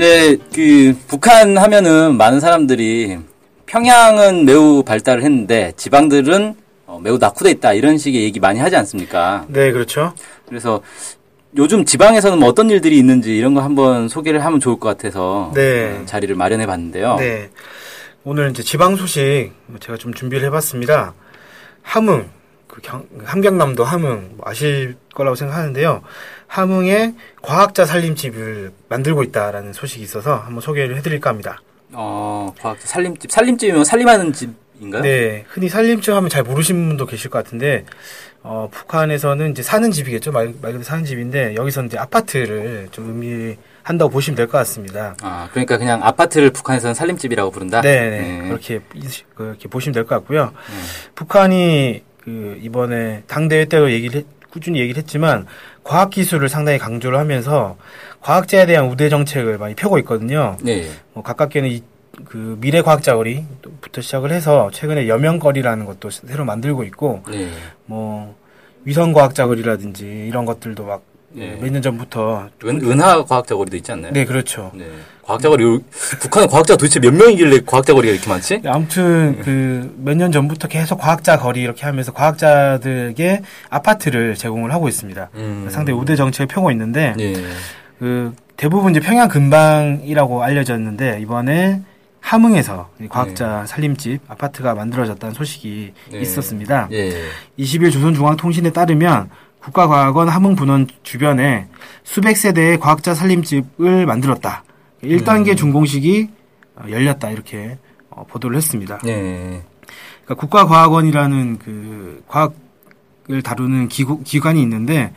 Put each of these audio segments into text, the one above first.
네, 그, 북한 하면은 많은 사람들이 평양은 매우 발달을 했는데 지방들은 어, 매우 낙후돼 있다. 이런 식의 얘기 많이 하지 않습니까? 네 그렇죠. 그래서 요즘 지방에서는 뭐 어떤 일들이 있는지 이런 거 한번 소개를 하면 좋을 것 같아서 네. 어, 자리를 마련해 봤는데요. 네 오늘 이제 지방 소식 제가 좀 준비를 해봤습니다. 함흥 그 경- 함경남도 함흥 뭐 아실 거라고 생각하는데요. 함흥에 과학자 살림집을 만들고 있다라는 소식이 있어서 한번 소개를 해드릴까 합니다. 어, 과학 살림집, 살림집이면 살림하는 집인가요? 네, 흔히 살림집 하면 잘 모르시는 분도 계실 것 같은데, 어, 북한에서는 이제 사는 집이겠죠. 말, 말 그대로 사는 집인데, 여기서는 이제 아파트를 좀 의미한다고 보시면 될 것 같습니다. 아, 그러니까 그냥 아파트를 북한에서는 살림집이라고 부른다? 네네. 네. 그렇게, 이- 그렇게 보시면 될 것 같고요. 북한이 그, 이번에 당대회 때도 얘기를, 했- 꾸준히 얘기를 했지만, 과학 기술을 상당히 강조를 하면서, 과학자에 대한 우대 정책을 많이 펴고 있거든요. 네. 뭐 가깝게는 이, 그 미래 과학자 거리부터 시작을 해서 최근에 여명 거리라는 것도 새로 만들고 있고 네. 뭐 위성 과학자 거리라든지 이런 것들도 막 네. 몇년 전부터 은, 은하 과학자 거리도 있지 않나요? 네 그렇죠. 네. 과학자 거리, 요- 북한은 과학자가 도대체 몇 명이길래 과학자 거리가 이렇게 많지? 아무튼 그 몇 년 전부터 계속 과학자 거리 이렇게 하면서 과학자들에게 아파트를 제공을 하고 있습니다. 음. 상당히 우대 정책을 펴고 있는데 예. 그 대부분 이제 평양 근방이라고 알려졌는데 이번에 함흥에서 이 과학자 살림집 아파트가 만들어졌다는 소식이 네. 있었습니다. 예. 20일 조선중앙통신에 따르면 국가과학원 함흥분원 주변에 수백 세대의 과학자 살림집을 만들었다. 1단계 준공식이 어, 열렸다 이렇게 어, 보도를 했습니다. 예. 그러니까 국가과학원이라는 그 과학을 다루는 기구, 기관이 있는데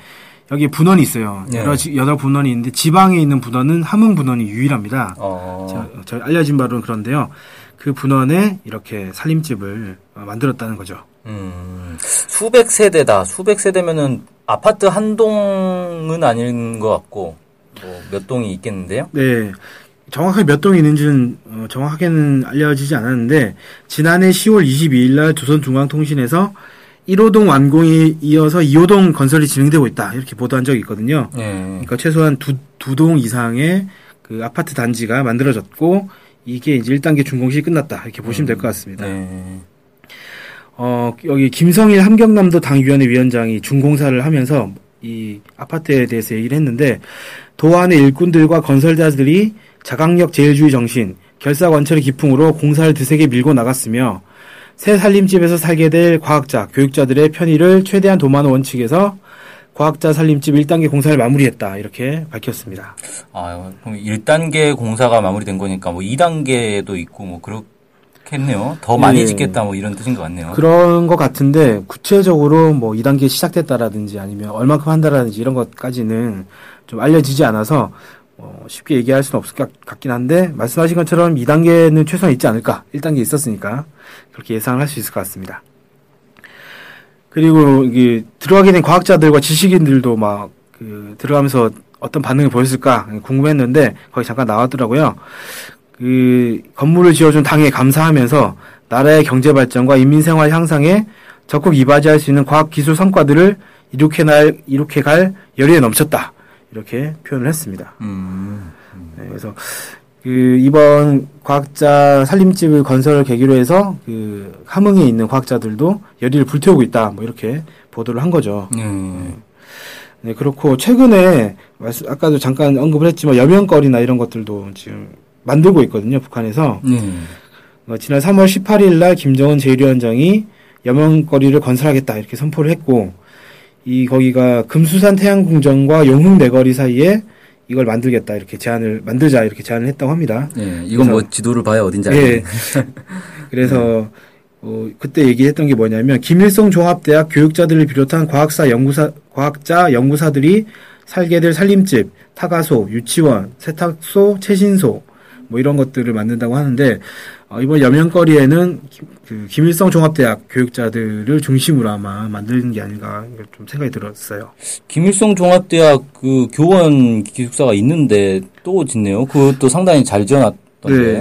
여기에 분원이 있어요. 네. 여러 지- 여러 분원이 있는데 지방에 있는 분원은 함흥 분원이 유일합니다. 어. 저, 저 알려진 바로는 그런데요. 그 분원에 이렇게 살림집을 어, 만들었다는 거죠. 음. 수백 세대다. 수백 세대면은 아파트 한 동은 아닌 것 같고, 뭐 몇 동이 있겠는데요? 네. 정확하게 몇 동이 있는지는 어, 정확하게는 알려지지 않았는데 지난해 10월 22일 날 조선중앙통신에서 1호동 완공이 이어서 2호동 건설이 진행되고 있다. 이렇게 보도한 적이 있거든요. 예. 그러니까 최소한 두, 두 동 이상의 그 아파트 단지가 만들어졌고 이게 이제 1단계 준공식이 끝났다. 이렇게 보시면 될 것 같습니다. 네. 어, 여기 김성일 함경남도 당위원회 위원장이 준공사를 하면서 이 아파트에 대해서 얘기를 했는데 도안의 일꾼들과 건설자들이 자강력 제일주의 정신, 결사관철의 기풍으로 공사를 드세게 밀고 나갔으며 새 살림집에서 살게 될 과학자, 교육자들의 편의를 최대한 도모하는 원칙에서 과학자 살림집 1단계 공사를 마무리했다. 이렇게 밝혔습니다. 아, 그럼 1단계 공사가 마무리된 거니까 뭐 2단계도 있고 뭐 그렇 겠네요. 더 많이 예. 짓겠다 뭐 이런 뜻인 것 같네요. 그런 것 같은데 구체적으로 뭐 2단계 시작됐다라든지 아니면 얼마큼 한다라든지 이런 것까지는 좀 알려지지 않아서 어, 쉽게 얘기할 수는 없을 것 같긴 한데 말씀하신 것처럼 2단계는 최소한 있지 않을까 1단계 있었으니까 그렇게 예상을 할 수 있을 것 같습니다. 그리고 이게 들어가게 된 과학자들과 지식인들도 막 그 들어가면서 어떤 반응을 보였을까 궁금했는데 거기 잠깐 나왔더라고요. 그 건물을 지어준 당에 감사하면서 나라의 경제 발전과 인민 생활 향상에 적극 이바지할 수 있는 과학 기술 성과들을 이룩해 날 이룩해 갈 열의에 넘쳤다 이렇게 표현을 했습니다. 음. 네, 그래서 그 이번 과학자 살림집을 건설을 계기로 해서 그 함흥에 있는 과학자들도 열의를 불태우고 있다 뭐 이렇게 보도를 한 거죠. 음. 네, 그렇고 최근에 아까도 잠깐 언급을 했지만 여명거리나 이런 것들도 지금 만들고 있거든요 북한에서. 음. 어, 지난 3월 18일 날 김정은 제1위원장이 여명거리를 건설하겠다 이렇게 선포를 했고 이 거기가 금수산 태양궁전과 용흥 내거리 사이에 이걸 만들겠다 이렇게 제안을 만들자 이렇게 제안을 했다고 합니다. 예, 이건 뭐 지도를 봐야 어딘지 예. 알겠네. 그래서 어, 그때 얘기했던 게 뭐냐면 김일성 종합대학 교육자들을 비롯한 과학사 연구사 과학자 연구사들이 살게 될 살림집, 타가소, 유치원, 세탁소, 채신소, 뭐 이런 것들을 만든다고 하는데 어, 이번 여명거리에는 김- 그 김일성 종합대학 교육자들을 중심으로 아마 만드는 게 아닌가 좀 생각이 들었어요. 김일성 종합대학 그 교원 기숙사가 있는데 또 짓네요. 그것도 상당히 잘 지어놨던데.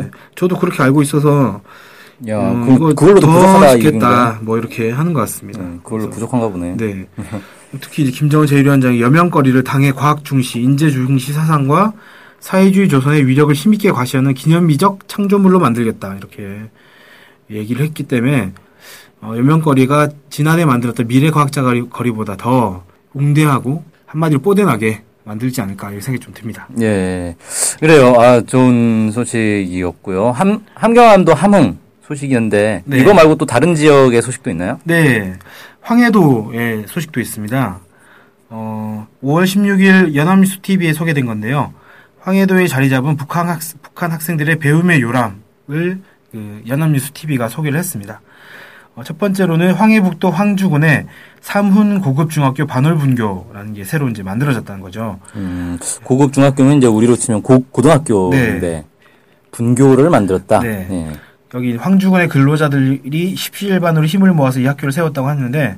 네, 저도 그렇게 알고 있어서 야, 음, 그, 더 부족하다? 뭐 이렇게 하는 것 같습니다. 네, 그걸로 그래서- 부족한가 보네. 네. 특히 이제 김정은 제1위원장이 여명거리를 당의 과학 중시, 인재 중시 사상과 사회주의 조선의 위력을 힘있게 과시하는 기념비적 창조물로 만들겠다 이렇게 얘기를 했기 때문에 어, 여명거리가 지난해 만들었던 미래 과학자 거리- 거리보다 더 웅대하고 한마디로 뽀대나게 만들지 않을까 이런 생각이 좀 듭니다. 예. 그래요. 아, 좋은 소식이었고요. 함, 함경함도 함흥 소식이었는데, 네. 이거 말고 또 다른 지역의 소식도 있나요? 네, 황해도의 소식도 있습니다. 어, 5월 16일 연합뉴스 TV에 소개된 건데요. 황해도에 자리 잡은 북한, 학, 북한 학생들의 배움의 요람을 그 연합뉴스 TV가 소개를 했습니다. 어, 첫 번째로는 황해북도 황주군의 삼훈 고급중학교 반월분교라는 게 새로 이제 만들어졌다는 거죠. 음, 고급 중학교는 이제 우리로 치면 고, 고등학교인데, 분교를 만들었다. 네. 예. 여기 황주군의 근로자들이 17반으로 힘을 모아서 이 학교를 세웠다고 하는데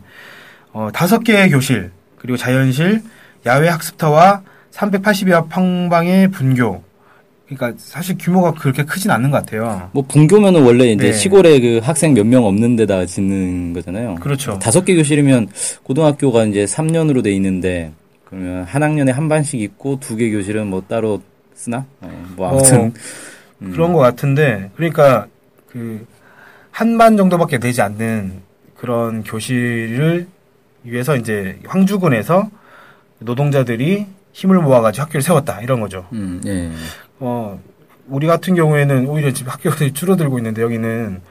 어, 다섯 개의 교실 그리고 자연실, 야외 학습터와 380여 평방의 분교. 그러니까 사실 규모가 그렇게 크진 않는 것 같아요. 뭐 분교면은 원래 이제 네. 시골에 그 학생 몇 명 없는 데다 짓는 거잖아요. 그렇죠. 다섯 개 교실이면 고등학교가 이제 3년으로 돼 있는데 그러면 한 학년에 한 반씩 있고 두 개 교실은 뭐 따로 쓰나? 어, 뭐 아무튼 음. 그런 것 같은데 그러니까 그 한 반 정도밖에 되지 않는 그런 교실을 위해서 이제 황주군에서 노동자들이 힘을 모아가지고 학교를 세웠다 이런 거죠. 음, 예. 어, 우리 같은 경우에는 오히려 지금 학교들이 줄어들고 있는데 여기는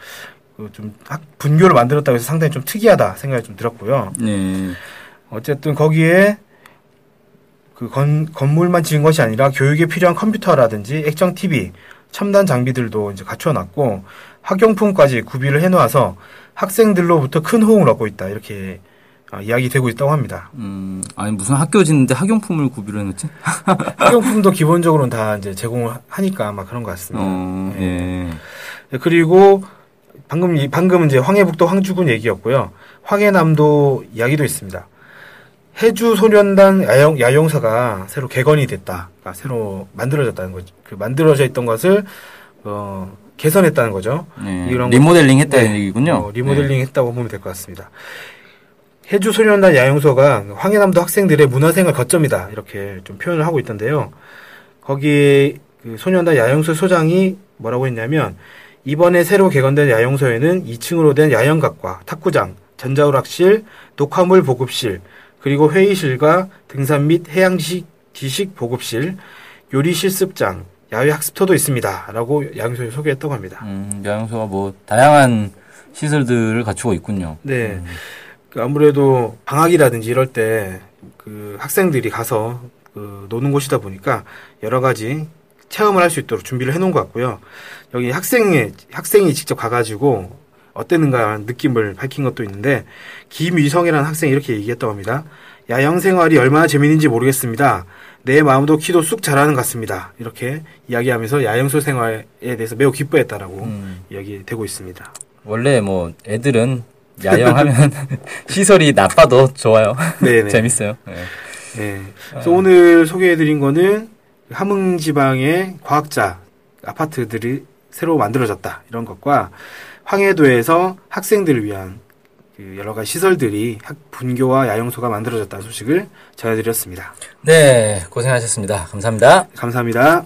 그좀 분교를 만들었다고 해서 상당히 좀 특이하다 생각이 좀 들었고요. 예. 어쨌든 거기에 그 건, 건물만 지은 것이 아니라 교육에 필요한 컴퓨터라든지 액정 TV, 첨단 장비들도 이제 갖춰놨고 학용품까지 구비를 해놓아서 학생들로부터 큰 호응을 얻고 있다 이렇게 어, 이야기되고 있다고 합니다. 음, 아니 무슨 학교 짓는데 학용품을 구비를 해놓지? 학용품도 기본적으로는 다 이제 제공을 하니까 아마 그런 것 같습니다. 어, 예. 네, 그리고 방금 이- 방금 이제 황해북도 황주군 얘기였고요. 황해남도 이야기도 있습니다. 해주 소년단 야영 야영사가 새로 개건이 됐다. 그러니까 새로 만들어졌다는 거죠. 그 만들어져 있던 것을 어, 개선했다는 거죠. 예. 이런 리모델링 했다는 네, 얘기군요. 어, 리모델링 했다고 보면 될 것 같습니다. 해주 소년단 야영소가 황해남도 학생들의 문화생활 거점이다 이렇게 좀 표현을 하고 있던데요. 거기 그 소년단 야영소 소장이 뭐라고 했냐면 이번에 새로 개건된 야영소에는 2층으로 된 야영각과 탁구장, 전자오락실, 녹화물 보급실, 그리고 회의실과 등산 및 해양 지식, 지식 보급실, 요리 실습장, 야외 학습터도 있습니다. 라고 야영소에 소개했다고 합니다. 음, 야영소가 뭐 다양한 시설들을 갖추고 있군요. 네. 그 아무래도 방학이라든지 이럴 때 그 학생들이 가서 그 노는 곳이다 보니까 여러 가지 체험을 할 수 있도록 준비를 해놓은 것 같고요. 여기 학생이 학생이 직접 가가지고 어땠는가 느낌을 밝힌 것도 있는데 김위성이라는 학생이 이렇게 얘기했다고 합니다. 야영 생활이 얼마나 재밌는지 모르겠습니다. 내 마음도 키도 쑥 자라는 것 같습니다. 이렇게 이야기하면서 야영소 생활에 대해서 매우 기뻐했다라고 음. 이야기되고 있습니다. 원래 뭐 애들은 야영하면 시설이 나빠도 좋아요. 네네. 재밌어요. 네. 네. 그래서 오늘 소개해드린 거는 함흥 지방의 과학자 아파트들이 새로 만들어졌다 이런 것과 황해도에서 학생들을 위한 그 여러 가지 시설들이 학 분교와 야영소가 만들어졌다는 소식을 전해드렸습니다. 네, 고생하셨습니다. 감사합니다. 감사합니다.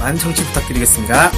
많은 청취 부탁드리겠습니다.